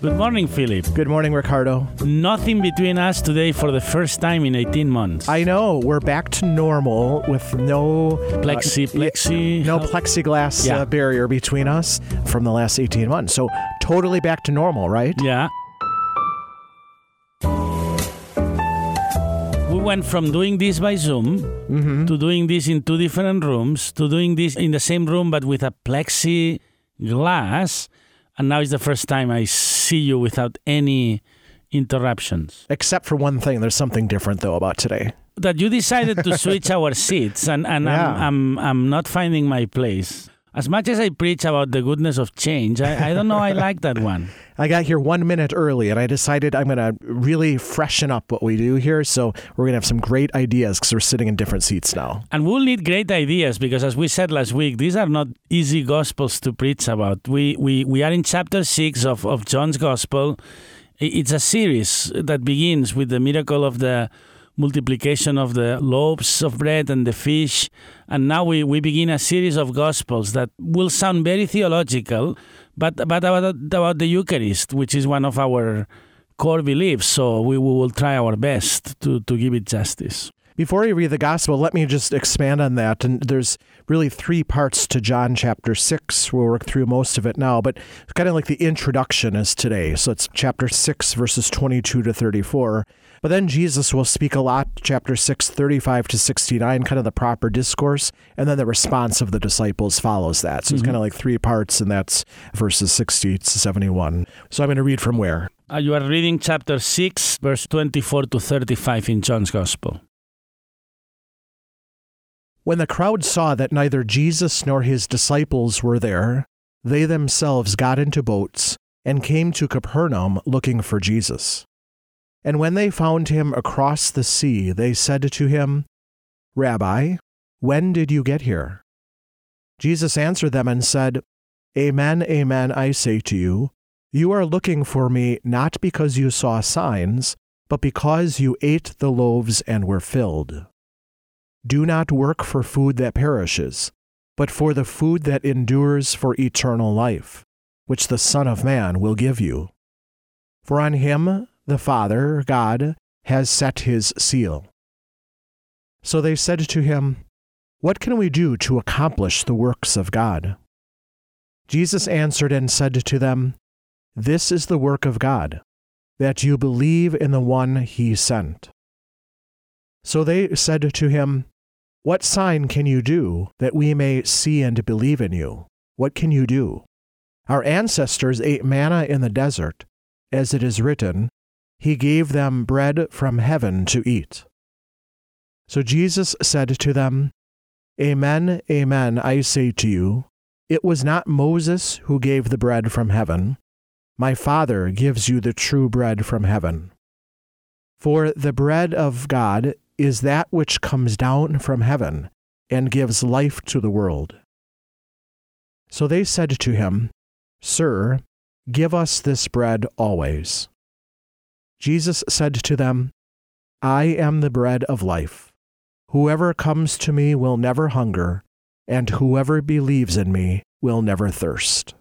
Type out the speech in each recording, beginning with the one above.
Good morning, Philip. Good morning, Ricardo. Nothing between us today for the first time in 18 months. I know we're back to normal with no plexi, uh, plexi, no plexiglass Yeah. uh, barrier between us from the last 18 months. So totally back to normal, right? Yeah. We went from doing this by Zoom Mm-hmm. to doing this in two different rooms to doing this in the same room but with a plexi glass. And now it's the first time I see you without any interruptions. Except for one thing, there's something different though about today. That you decided to switch our seats, and, and Yeah. I'm, I'm, I'm not finding my place. As much as I preach about the goodness of change, I, I don't know I like that one. I got here one minute early and I decided I'm going to really freshen up what we do here. So we're going to have some great ideas because we're sitting in different seats now. And we'll need great ideas because, as we said last week, these are not easy gospels to preach about. We, we, we are in chapter 6 of, of John's gospel. It's a series that begins with the miracle of the multiplication of the loaves of bread and the fish. And now we, we begin a series of gospels that will sound very theological, but, but about, about the Eucharist, which is one of our core beliefs. So we, we will try our best to, to give it justice. Before we read the gospel, let me just expand on that. And there's really three parts to John chapter 6. We'll work through most of it now, but it's kind of like the introduction is today. So it's chapter 6, verses 22 to 34. But then Jesus will speak a lot, chapter 6, 35 to 69, kind of the proper discourse. And then the response of the disciples follows that. So it's kind of like three parts, and that's verses 60 to 71. So I'm going to read from where? Uh, you are reading chapter 6, verse 24 to 35 in John's Gospel. When the crowd saw that neither Jesus nor his disciples were there, they themselves got into boats and came to Capernaum looking for Jesus. And when they found him across the sea, they said to him, Rabbi, when did you get here? Jesus answered them and said, Amen, amen, I say to you, you are looking for me not because you saw signs, but because you ate the loaves and were filled. Do not work for food that perishes, but for the food that endures for eternal life, which the Son of Man will give you. For on him the Father, God, has set his seal. So they said to him, What can we do to accomplish the works of God? Jesus answered and said to them, This is the work of God, that you believe in the one he sent. So they said to him, What sign can you do that we may see and believe in you? What can you do? Our ancestors ate manna in the desert, as it is written, He gave them bread from heaven to eat. So Jesus said to them, Amen, amen, I say to you, it was not Moses who gave the bread from heaven. My Father gives you the true bread from heaven. For the bread of God is that which comes down from heaven and gives life to the world. So they said to him, Sir, give us this bread always. Jesus said to them, I am the bread of life. Whoever comes to me will never hunger, and whoever believes in me will never thirst.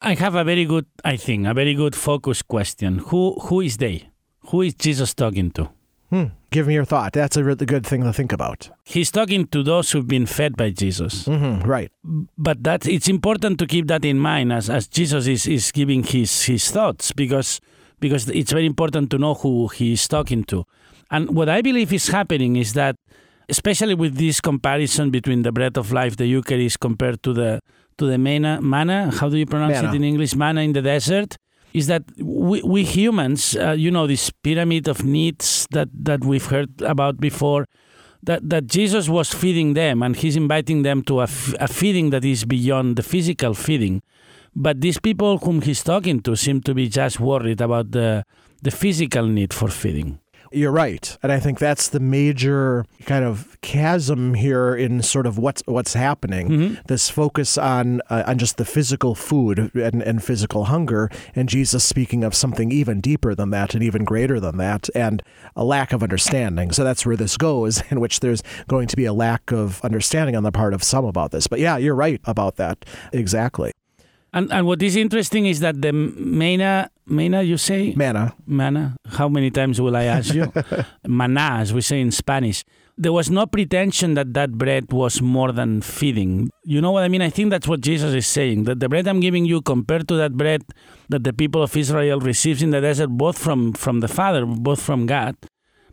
I have a very good, I think, a very good focus question. Who who is they? Who is Jesus talking to? Hmm. Give me your thought. That's a really good thing to think about. He's talking to those who've been fed by Jesus. Mm-hmm. Right. But that it's important to keep that in mind as, as Jesus is, is giving his, his thoughts because because it's very important to know who he's talking to. And what I believe is happening is that especially with this comparison between the bread of life, the Eucharist, compared to the to the manna, manna how do you pronounce Manna. it in English? Manna in the desert. Is that we, we humans, uh, you know, this pyramid of needs that, that we've heard about before, that, that Jesus was feeding them and he's inviting them to a, a feeding that is beyond the physical feeding. But these people whom he's talking to seem to be just worried about the, the physical need for feeding. You're right, and I think that's the major kind of chasm here in sort of what's what's happening. This focus on uh, on just the physical food and, and physical hunger, and Jesus speaking of something even deeper than that and even greater than that, and a lack of understanding. So that's where this goes, in which there's going to be a lack of understanding on the part of some about this. But yeah, you're right about that exactly. And, and what is interesting is that the manna, manna you say? Manna. Manna. How many times will I ask you? Maná, as we say in Spanish. There was no pretension that that bread was more than feeding. You know what I mean? I think that's what Jesus is saying. That the bread I'm giving you compared to that bread that the people of Israel receives in the desert, both from, from the Father, both from God.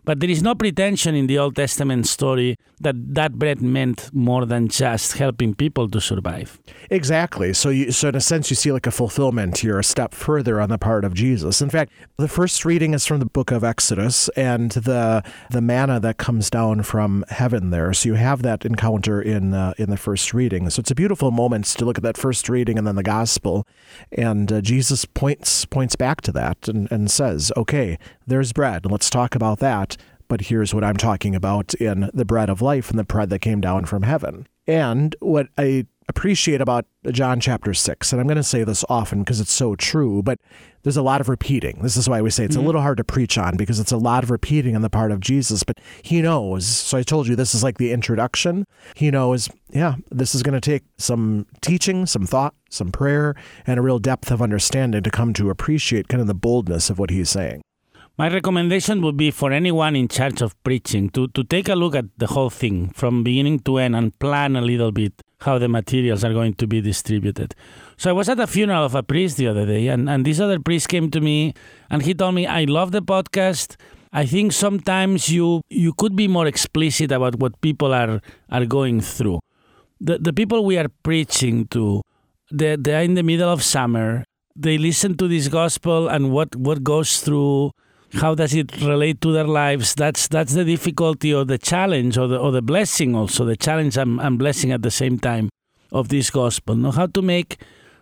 But there is no pretension in the Old Testament story that that bread meant more than just helping people to survive. Exactly. So, you, so in a sense, you see like a fulfillment here, a step further on the part of Jesus. In fact, the first reading is from the book of Exodus and the the manna that comes down from heaven there. So you have that encounter in uh, in the first reading. So it's a beautiful moment to look at that first reading and then the gospel, and uh, Jesus points points back to that and, and says, "Okay, there's bread. Let's talk about that." But here's what I'm talking about in the bread of life and the bread that came down from heaven. And what I appreciate about John chapter 6, and I'm going to say this often because it's so true, but there's a lot of repeating. This is why we say it's a mm-hmm. little hard to preach on because it's a lot of repeating on the part of Jesus, but he knows. So I told you this is like the introduction. He knows, yeah, this is going to take some teaching, some thought, some prayer, and a real depth of understanding to come to appreciate kind of the boldness of what he's saying. My recommendation would be for anyone in charge of preaching to, to take a look at the whole thing from beginning to end and plan a little bit how the materials are going to be distributed. So I was at a funeral of a priest the other day, and, and this other priest came to me and he told me, I love the podcast. I think sometimes you you could be more explicit about what people are are going through. The the people we are preaching to, they they're in the middle of summer. They listen to this gospel and what, what goes through how does it relate to their lives? That's that's the difficulty or the challenge or the or the blessing also the challenge and, and blessing at the same time of this gospel. Know how to make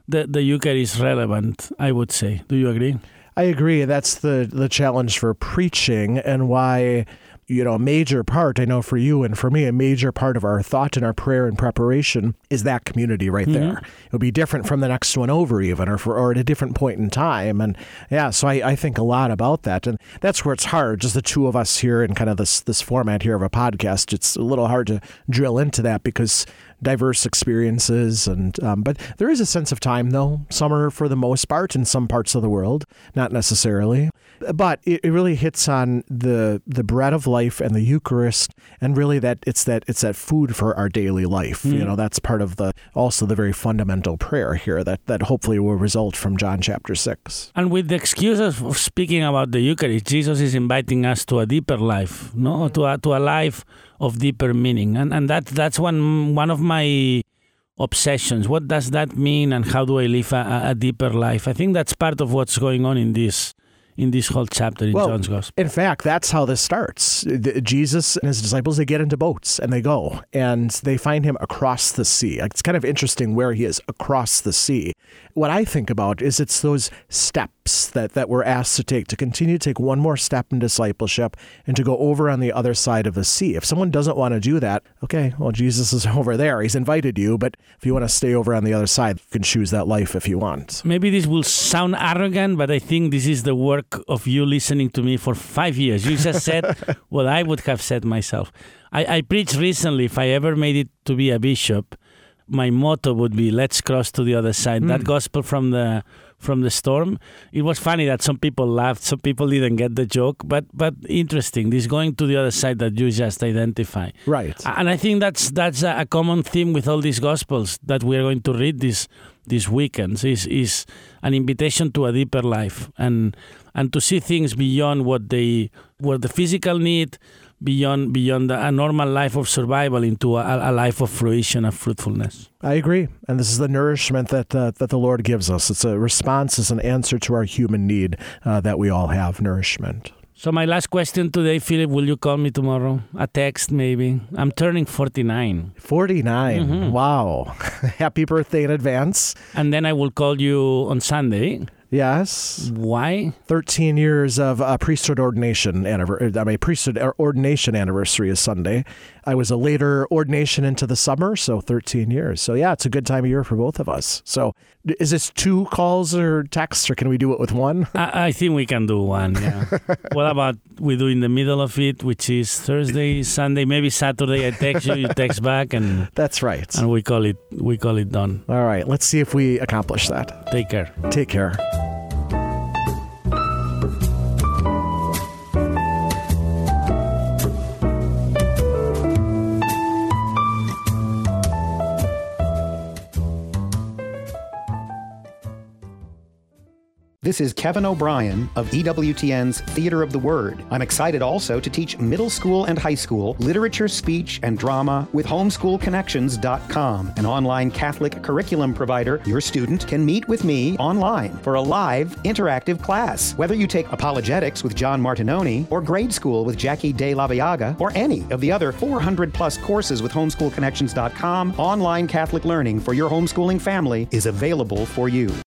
the the eucharist relevant i would say. Do you agree? I agree. That's the the challenge for preaching and why you know a major part I know for you and for me a major part of our thought and our prayer and preparation is that community right there. It would be different from the next one over even or for or at a different point in time. And yeah so I, I think a lot about that. And that's where it's hard just the two of us here in kind of this this format here of a podcast. It's a little hard to drill into that because diverse experiences and um, but there is a sense of time though. Summer for the most part in some parts of the world not necessarily. But it, it really hits on the the bread of life and the eucharist and really that it's that it's that food for our daily life you hmm. know that's part of the also the very fundamental prayer here that that hopefully will result from john chapter 6 and with the excuse of speaking about the eucharist jesus is inviting us to a deeper life no? Mm-hmm. To a, to a life of deeper meaning. And and that that's one one of my obsessions. What does that mean and how do i live a, a deeper life? I think that's part of what's going on in this in this whole chapter in Well, john's gospel In fact, that's how this starts. The- Jesus and his disciples, they get into boats and they go and they find him across the sea. It's kind of interesting where he is across the sea. What I think about is it's those steps that, that we're asked to take to continue to take one more step in discipleship and to go over on the other side of the sea. If someone doesn't want to do that, okay, well, Jesus is over there. He's invited you, but if you want to stay over on the other side, you can choose that life if you want. maybe this will sound arrogant but i think this is the work of you listening to me for five years. You just said what i would have said myself. I, I preached recently if i ever made it to be a bishop my motto would be let's cross to the other side. That hmm. gospel from the from the storm. It was funny that some people laughed, some people didn't get the joke, but but interesting. This going to the other side that you just identify. Right. And I think that's that's a common theme with all these gospels that we are going to read this these weekends is is an invitation to a deeper life and and to see things beyond what they what the physical need beyond beyond a normal life of survival into a, a life of fruition of fruitfulness. I agree, and this is the nourishment that uh, that the Lord gives us. It's a response, it's an answer to our human need uh, that we all have nourishment. So my last question today, Philip, will you call me tomorrow? A text maybe. I'm turning 49. 49. Mm-hmm. Wow. Happy birthday in advance. And then I will call you on Sunday. Yes. Why? 13 years of uh, priesthood ordination anniversary. I mean, priesthood ordination anniversary is Sunday. I was a later ordination into the summer, so 13 years. So yeah, it's a good time of year for both of us. So is this two calls or texts, or can we do it with one? I, I think we can do one. Yeah. what about we do in the middle of it, which is Thursday, Sunday, maybe Saturday? I text you, you text back, and that's right. And we call it we call it done. All right. Let's see if we accomplish that. Take care. Take care. This is Kevin O'Brien of EWTN's Theater of the Word. I'm excited also to teach middle school and high school literature, speech, and drama with homeschoolconnections.com, an online Catholic curriculum provider. Your student can meet with me online for a live, interactive class. Whether you take apologetics with John Martignoni, or grade school with Jackie De La Viaga, or any of the other 400 plus courses with homeschoolconnections.com, online Catholic learning for your homeschooling family is available for you.